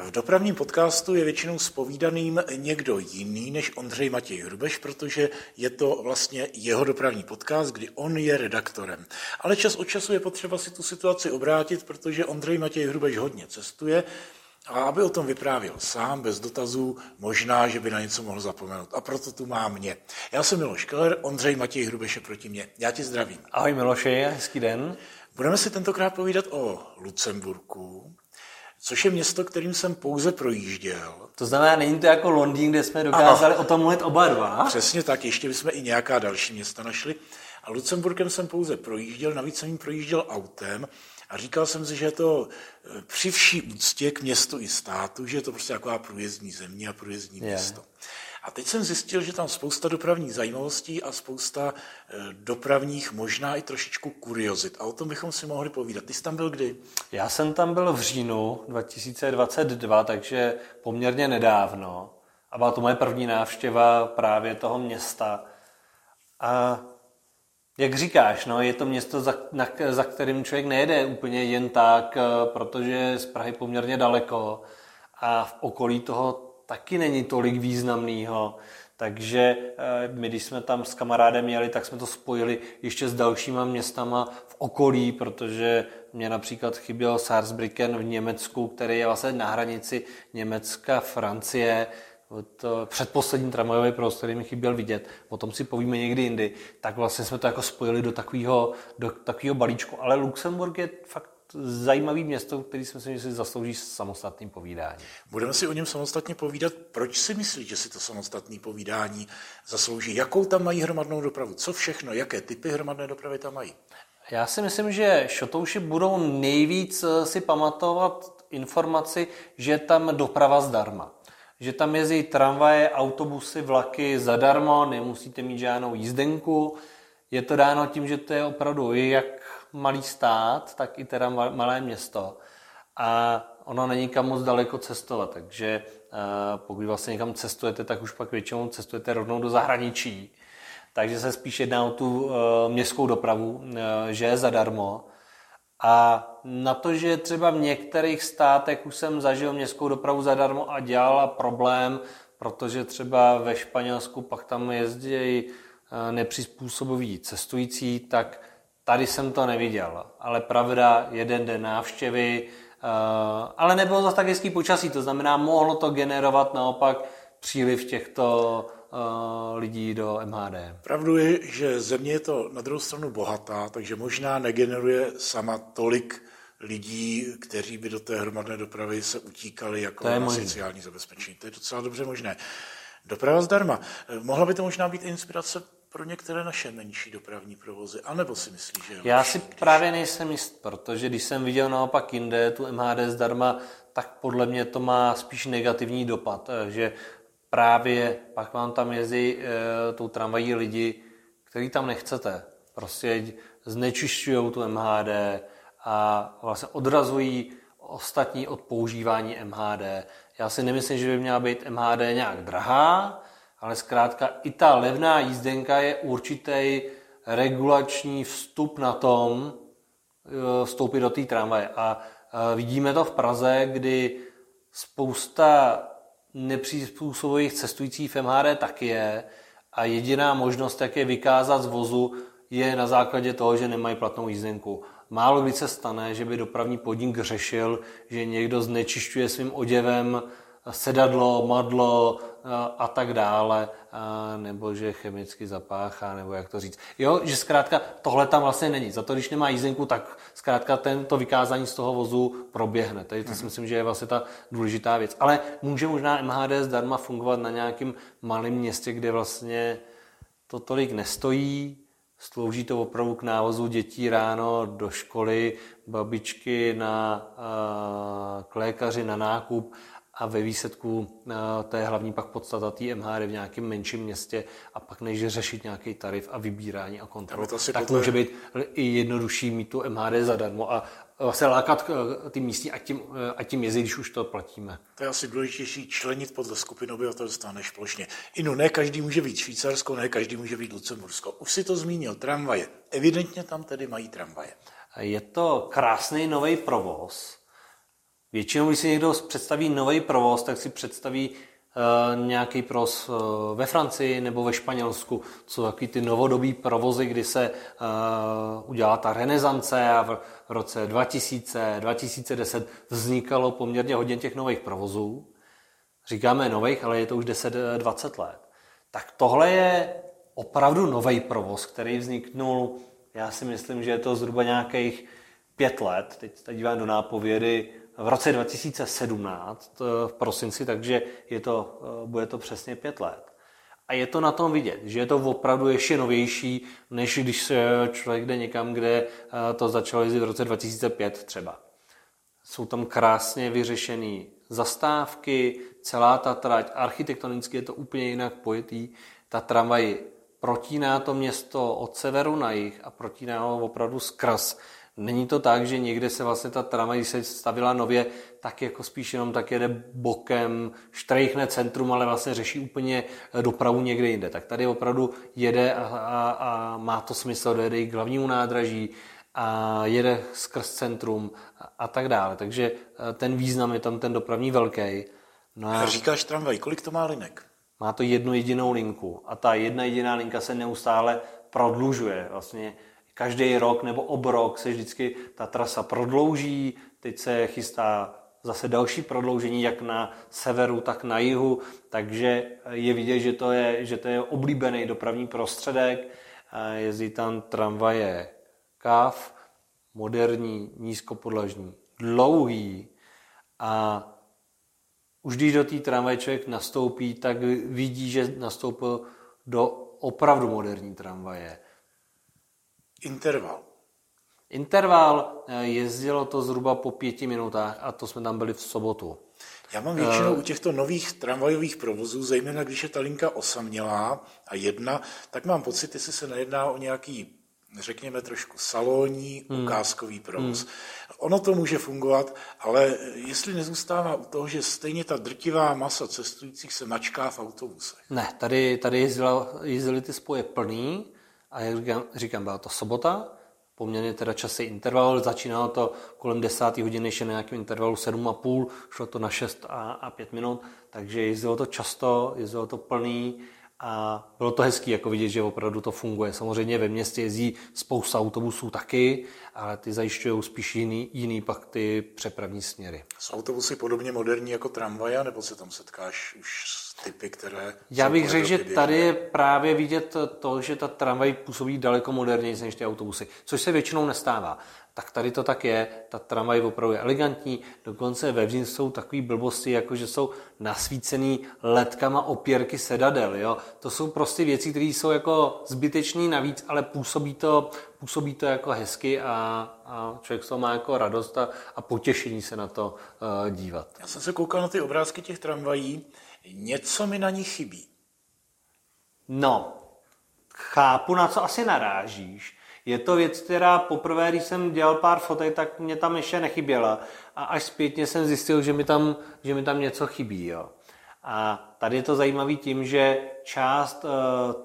V dopravním podcastu je většinou spovídaným někdo jiný než Ondřej Matěj Hrubeš, protože je to vlastně jeho dopravní podcast, kdy on je redaktorem. Ale čas od času je potřeba si tu situaci obrátit, protože Ondřej Matěj Hrubeš hodně cestuje a aby o tom vyprávěl sám, bez dotazů, možná, že by na něco mohl zapomenout. A proto tu má mě. Já jsem Miloš Keller, Ondřej Matěj Hrubeš je proti mě. Já ti zdravím. Ahoj Miloši, hezký den. Budeme si tentokrát povídat o Lucemburku, což je město, kterým jsem pouze projížděl. To znamená, není to jako Londýn, kde jsme dokázali ano. o tom mluvit oba dva? Přesně tak, ještě bychom i nějaká další města našli. A Lucemburkem jsem pouze projížděl, navíc jsem jim projížděl autem a říkal jsem si, že je to eh, při vší úctě k městu i státu, že je to prostě taková průjezdní země a průjezdní je. město. A teď jsem zjistil, že tam spousta dopravních zajímavostí a spousta eh, dopravních, možná i trošičku kuriozit. A o tom bychom si mohli povídat. Ty jsi tam byl kdy? Já jsem tam byl v říjnu 2022, takže poměrně nedávno. A byla to moje první návštěva právě toho města. A jak říkáš, no, je to město, za, na, za kterým člověk nejede úplně jen tak, eh, protože z Prahy poměrně daleko a v okolí toho taky není tolik významného. Takže eh, my, když jsme tam s kamarádem jeli, tak jsme to spojili ještě s dalšíma městama v okolí, protože mě například chyběl Sarsbrücken v Německu, který je vlastně na hranici Německa, Francie, to předposlední tramvajový provoz, který mi chyběl vidět, o tom si povíme někdy jindy, tak vlastně jsme to jako spojili do takového, do takového balíčku. Ale Luxemburg je fakt zajímavý město, který si myslím, že si zaslouží samostatný povídání. Budeme si o něm samostatně povídat. Proč si myslíš, že si to samostatné povídání zaslouží? Jakou tam mají hromadnou dopravu? Co všechno? Jaké typy hromadné dopravy tam mají? Já si myslím, že šotouši budou nejvíc eh, si pamatovat informaci, že tam doprava zdarma. Že tam jezdí tramvaje, autobusy, vlaky zadarmo, nemusíte mít žádnou jízdenku. Je to dáno tím, že to je opravdu jak malý stát, tak i teda malé město. A ono není kam moc daleko cestovat, takže eh, pokud vlastně někam cestujete, tak už pak většinou cestujete rovnou do zahraničí. Takže se spíš jedná o tu eh, městskou dopravu, eh, že je zadarmo. A na to, že třeba v některých státech už jsem zažil městskou dopravu zadarmo a dělala problém, protože třeba ve Španělsku pak tam jezdí nepřizpůsobiví cestující, tak Tady jsem to neviděl, ale pravda, jeden den návštěvy, uh, ale nebylo zase tak hezký počasí, to znamená, mohlo to generovat naopak příliv těchto uh, lidí do MHD. Pravdu je, že země je to na druhou stranu bohatá, takže možná negeneruje sama tolik lidí, kteří by do té hromadné dopravy se utíkali jako to je na sociální zabezpečení. To je docela dobře možné. Doprava zdarma. Mohla by to možná být inspirace pro některé naše menší dopravní provozy, anebo si myslíš, že Já si když... právě nejsem jist, protože když jsem viděl naopak jinde tu MHD zdarma, tak podle mě to má spíš negativní dopad, eh, že právě pak vám tam jezdí e, tou tramvají lidi, který tam nechcete. Prostě znečišťují tu MHD a vlastně odrazují ostatní od používání MHD. Já si nemyslím, že by měla být MHD nějak drahá, ale zkrátka i ta levná jízdenka je určitý regulační vstup na tom eh, vstoupit do té tramvaje. A vidíme to v Praze, kdy spousta nepřizpůsobových cestujících v MHD taky je a jediná možnost, jak je vykázat z vozu, je na základě toho, že nemají platnou jízdenku. Málo kdy se stane, že by dopravní podnik řešil, že někdo znečišťuje svým oděvem sedadlo, madlo eh, a tak dále, nebo že chemicky zapáchá, nebo jak to říct. Jo, že zkrátka tohle tam vlastně není. Za to, když nemá jízdenku, tak zkrátka tento vykázání z toho vozu proběhne. Tady to si mhm. myslím, že je vlastně ta důležitá věc. Ale může možná MHD zdarma fungovat na nějakém malém městě, kde vlastně to tolik nestojí, Slouží to opravdu k návozu dětí ráno do školy, babičky na, k lékaři na nákup a ve výsledku eh, to je hlavní pak podstata té MHD v nějakém menším městě a pak než řešit nějaký tarif a vybírání a kontrolu, tak podle... může být i jednodušší mít tu MHD zadarmo a se lákat ty místní a tím, eh, a tím jezdit, když už to platíme. To je asi důležitější členit podle skupin obyvatelstva než plošně. Inu, ne každý může být Švýcarsko, ne každý může být Lucembursko. Už si to zmínil, tramvaje. Evidentně tam tedy mají tramvaje. Je to krásný nový provoz, Většinou, když si někdo představí nový provoz, tak si představí uh, nějaký provoz uh, ve Francii nebo ve Španělsku. Co takový ty novodobí provozy, kdy se uh, udělala ta renesance a v roce 2000, 2010 vznikalo poměrně hodně těch nových provozů. Říkáme nových, ale je to už 10-20 let. Tak tohle je opravdu nový provoz, který vzniknul, já si myslím, že je to zhruba nějakých pět let. Teď se dívám do nápovědy v roce 2017 v prosinci, takže je to, bude to přesně pět let. A je to na tom vidět, že je to opravdu ještě novější, než když se člověk jde někam, kde to začalo jezdit v roce 2005 třeba. Jsou tam krásně vyřešené zastávky, celá ta trať, architektonicky je to úplně jinak pojetý. Ta tramvaj protíná to město od severu na jih a protíná ho opravdu skrz. Není to tak, že někde se vlastně ta tramvaj, když se stavila nově, tak jako spíš jenom tak jede bokem, štrejchne centrum, ale vlastně řeší úplně dopravu někde jinde. Tak tady opravdu jede a, a, a má to smysl, dojede i k hlavnímu nádraží a jede skrz centrum a, a tak dále. Takže eh, ten význam je tam ten dopravní velký. No a... Říkáš tramvaj, kolik to má linek? Má to jednu jedinou linku a ta jedna jediná linka se neustále prodlužuje. Vlastně každý rok nebo obrok se vždycky ta trasa prodlouží, teď se chystá zase další prodloužení jak na severu, tak na jihu, takže je vidět, že to je, že to je oblíbený dopravní prostředek. Jezdí tam tramvaje KAF, moderní, nízkopodlažní, dlouhý a už když do té tramvaje člověk nastoupí, tak vidí, že nastoupil do opravdu moderní tramvaje. Interval. Interval eh, jezdilo to zhruba po pěti minutách a to jsme tam byli v sobotu. Já mám většinou uh, u těchto nových tramvajových provozů, zejména když je ta linka osamělá a jedna, tak mám pocit, jestli se nejedná o nějaký řekněme trošku salonní, hmm. ukázkový provoz. Hmm. Ono to může fungovat, ale jestli nezůstává u toho, že stejně ta drtivá masa cestujících se mačká v autobusech. Ne, tady, tady jezdila, jezdili ty spoje plný a jak říkám, říkám, byla to sobota, poměrně teda časy interval, začínalo to kolem 10. hodiny, ještě na nějakém intervalu 7,5, šlo to na 6 a, a 5 minut, takže jezdilo to často, jezdilo to plný, a bylo to hezký jako vidět, že opravdu to funguje. Samozřejmě ve městě jezdí spousta autobusů taky, ale ty zajišťují spíš jiný, jiný pak ty přepravní směry. Jsou autobusy podobně moderní jako tramvaje, nebo se tam setkáš už s typy, které... Já bych řekl, že tady je právě vidět to, že ta tramvaj působí daleko moderněji než ty autobusy, což se většinou nestává tak tady to tak je, ta tramvaj opravdu je elegantní, dokonce vevřínc jsou takové blbosti, jako že jsou nasvícený ledkama opěrky sedadel, jo. To jsou prostě věci, které jsou jako zbytečný navíc, ale působí to, působí to jako hezky a, a člověk z toho má jako radost a, a potěšení se na to uh, dívat. Já jsem se koukal na ty obrázky těch tramvají, něco mi na nich chybí. No, chápu, na co asi narážíš. Je to věc, která poprvé, když jsem dělal pár fotek, tak mě tam ještě nechyběla. A až zpětně jsem zjistil, že mi tam, že mi tam něco chybí. Jo. A tady je to zajímavé tím, že část uh,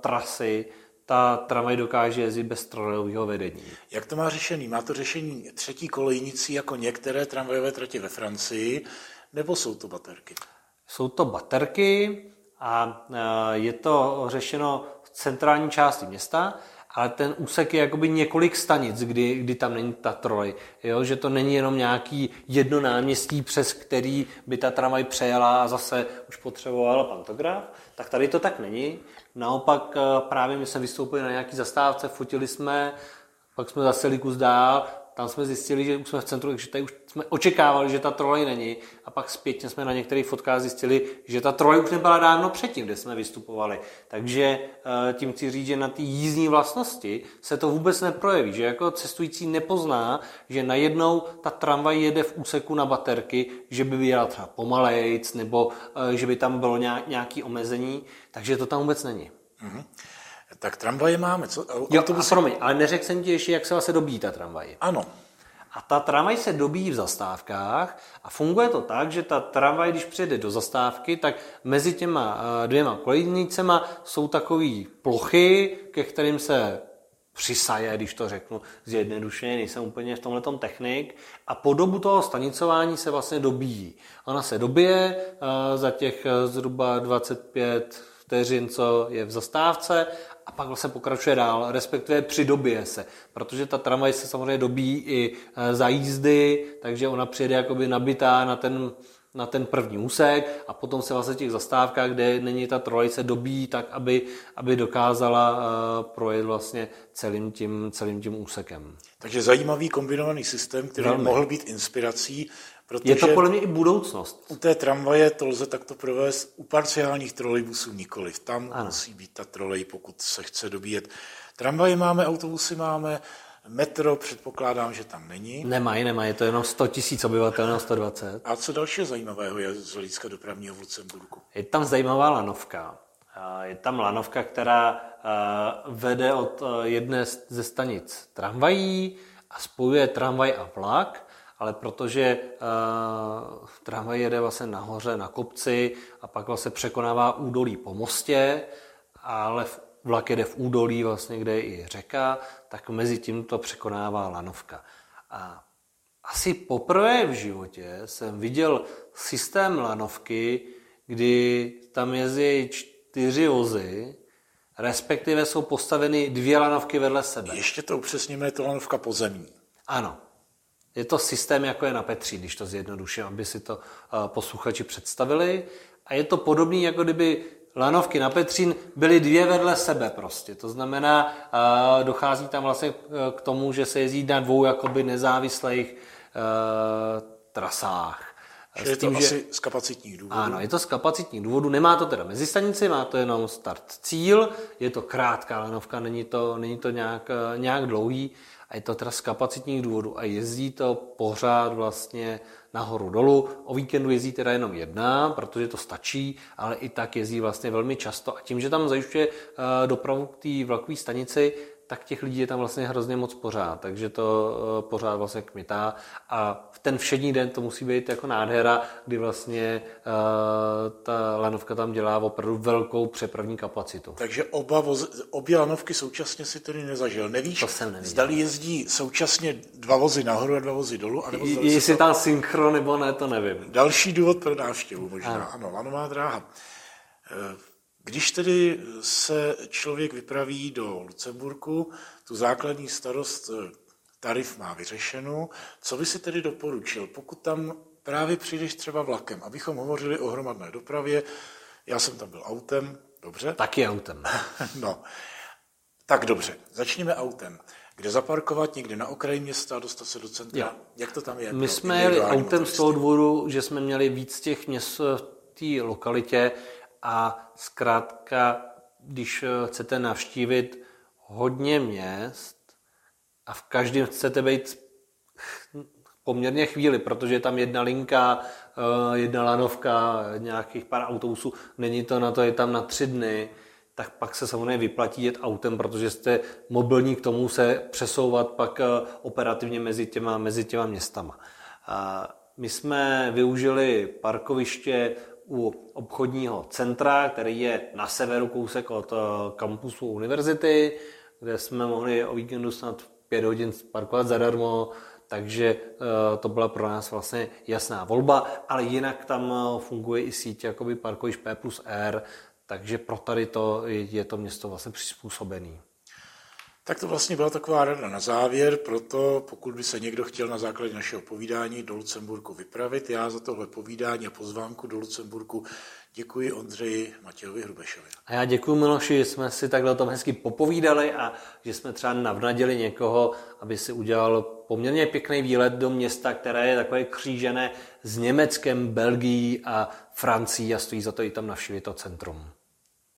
trasy ta tramvaj dokáže jezdit bez strojového vedení. Jak to má řešený? Má to řešení třetí kolejnicí jako některé tramvajové tratě ve Francii, nebo jsou to baterky? Jsou to baterky a uh, je to řešeno v centrální části města ale ten úsek je jakoby několik stanic, kdy, kdy tam není ta troj. Jo? Že to není jenom nějaký jedno náměstí, přes který by ta tramvaj přejela a zase už potřebovala pantograf. Tak tady to tak není. Naopak eh, právě my jsme vystoupili na nějaký zastávce, fotili jsme, pak jsme zase kus dál, tam jsme zjistili, že už jsme v centru, takže tady už jsme očekávali, že ta trolej není a pak zpětně jsme na některých fotkách zjistili, že ta trolej už nebyla dávno předtím, kde jsme vystupovali. Takže eh, tím chci říct, že na té jízdní vlastnosti se to vůbec neprojeví, že jako cestující nepozná, že najednou ta tramvaj jede v úseku na baterky, že by jela třeba pomalejc nebo eh, že by tam bylo nějaké omezení, takže to tam vůbec není. Mm-hmm. Tak tramvaje máme. Co? Jo, a promiň, ale neřekl jsem ti ještě, jak se vlastně dobíjí ta tramvaj. Ano. A ta tramvaj se dobíjí v zastávkách a funguje to tak, že ta tramvaj, když přijede do zastávky, tak mezi těma eh, dvěma kolejnicema jsou takové plochy, ke kterým se přisaje, když to řeknu zjednodušeně, nejsem úplně v tomhle technik. A po dobu toho stanicování se vlastně dobíjí. Ona se dobije uh, za těch uh, zhruba 25 vteřin, co je v zastávce a pak vlastně pokračuje dál, respektive přidobije se, protože ta tramvaj se samozřejmě dobíjí i za jízdy, takže ona přijede jakoby nabitá na ten na ten první úsek a potom se vlastně těch zastávkách, kde není ta trojice, dobí tak, aby, aby dokázala uh, projet vlastně celým tím, celým tím úsekem. Takže zajímavý kombinovaný systém, který Velmi. mohl být inspirací Protože je to podle mě i budoucnost. U té tramvaje to lze takto provést, u parciálních trolejbusů nikoliv. Tam ano. musí být ta trolej, pokud se chce dobíjet. Tramvaje máme, autobusy máme, Metro předpokládám, že tam není. Nemají, nemají, je to jenom 100 tisíc obyvatel, jenom 120. A co dalšího zajímavého je z hlediska dopravního v Lucemburku? Je tam zajímavá lanovka. Je tam lanovka, která vede od jedné ze stanic tramvají a spojuje tramvaj a vlak, ale protože uh, tramvaj jede vlastně nahoře na kopci a pak vlastně překonává údolí po mostě, ale v vlak jede v údolí, vlastně, kde je i řeka, tak mezi tím to překonává lanovka. A asi poprvé v životě jsem viděl systém lanovky, kdy tam jezdí čtyři vozy, respektive jsou postaveny dvě lanovky vedle sebe. Ještě to upřesněme, je to lanovka pozemní. Ano. Je to systém, jako je na Petří, když to zjednoduším, aby si to eh, posluchači představili. A je to podobný, jako kdyby lanovky na Petřín byly dvě vedle sebe prostě. To znamená, dochází tam vlastně k tomu, že se jezdí na dvou jakoby nezávislých trasách. Že je to tím, asi že... z kapacitních důvodů. Ano, je to z kapacitních důvodů. Nemá to teda mezi stanici, má to jenom start cíl. Je to krátká lanovka, není to, není to nějak, nějak dlouhý. A je to teda z kapacitních důvodů. A jezdí to pořád vlastně nahoru dolů. O víkendu jezdí teda jenom jedna, protože to stačí, ale i tak jezdí vlastně velmi často. A tím, že tam zajišťuje eh, dopravu k té vlakové stanici, tak těch lidí je tam vlastně hrozně moc pořád, takže to eh, pořád vlastně kmitá a v ten všední den to musí být jako nádhera, kdy vlastně uh, ta lanovka tam dělá opravdu velkou přepravní kapacitu. Takže oba voz, obě lanovky současně si tedy nezažil. Nevíš, to jsem neviděl. zdali jezdí současně dva vozy nahoru a dva vozy dolů? Anebo Jestli to... tam synchro nebo ne, to nevím. Další důvod pro návštěvu možná. Ano, ano lanová dráha. Když tedy se člověk vypraví do Lucemburku, tu základní starost eh, tarif má vyřešenou, co by si tedy doporučil, pokud tam právě přijdeš třeba vlakem, abychom hovořili o hromadné dopravě, já jsem tam byl autem, dobře? Taky autem. no, tak dobře, začněme autem. Kde zaparkovat, někde na okraji města, dostat se do centra? Jo. Jak to tam je? My jsme jeli autem z toho důvodu, že jsme měli víc těch měst v té lokalitě, a zkrátka, když eh, chcete navštívit hodně měst a v každém chcete být poměrně chvíli, protože je tam jedna linka, eh, jedna lanovka, nějakých pár autobusů, není to na to, je tam na tři dny, tak pak se samozřejmě vyplatí jet autem, protože jste mobilní k tomu se přesouvat pak eh, operativně mezi těma, mezi těma městama. My jsme využili parkoviště u obchodního centra, který je na severu kousek od eh, kampusu univerzity, kde jsme mohli o víkendu snad pět hodin parkovat zadarmo, takže eh, to byla pro nás vlastně jasná volba, ale jinak tam eh, funguje i síť jakoby parkoviš P plus R, takže pro tady to je to město vlastně přizpůsobený. Tak to vlastně byla taková rada na závěr, proto pokud by se někdo chtěl na základě našeho povídání do Lucemburku vypravit, já za tohle povídání a pozvánku do Lucemburku děkuji Ondřeji Matějovi Hrubešovi. A já děkuji Miloši, že jsme si takhle o tom hezky popovídali a že jsme třeba navnadili někoho, aby si udělal poměrně pěkný výlet do města, které je takové křížené s Německem, Belgií a Francií a stojí za to i tam navštívit to centrum.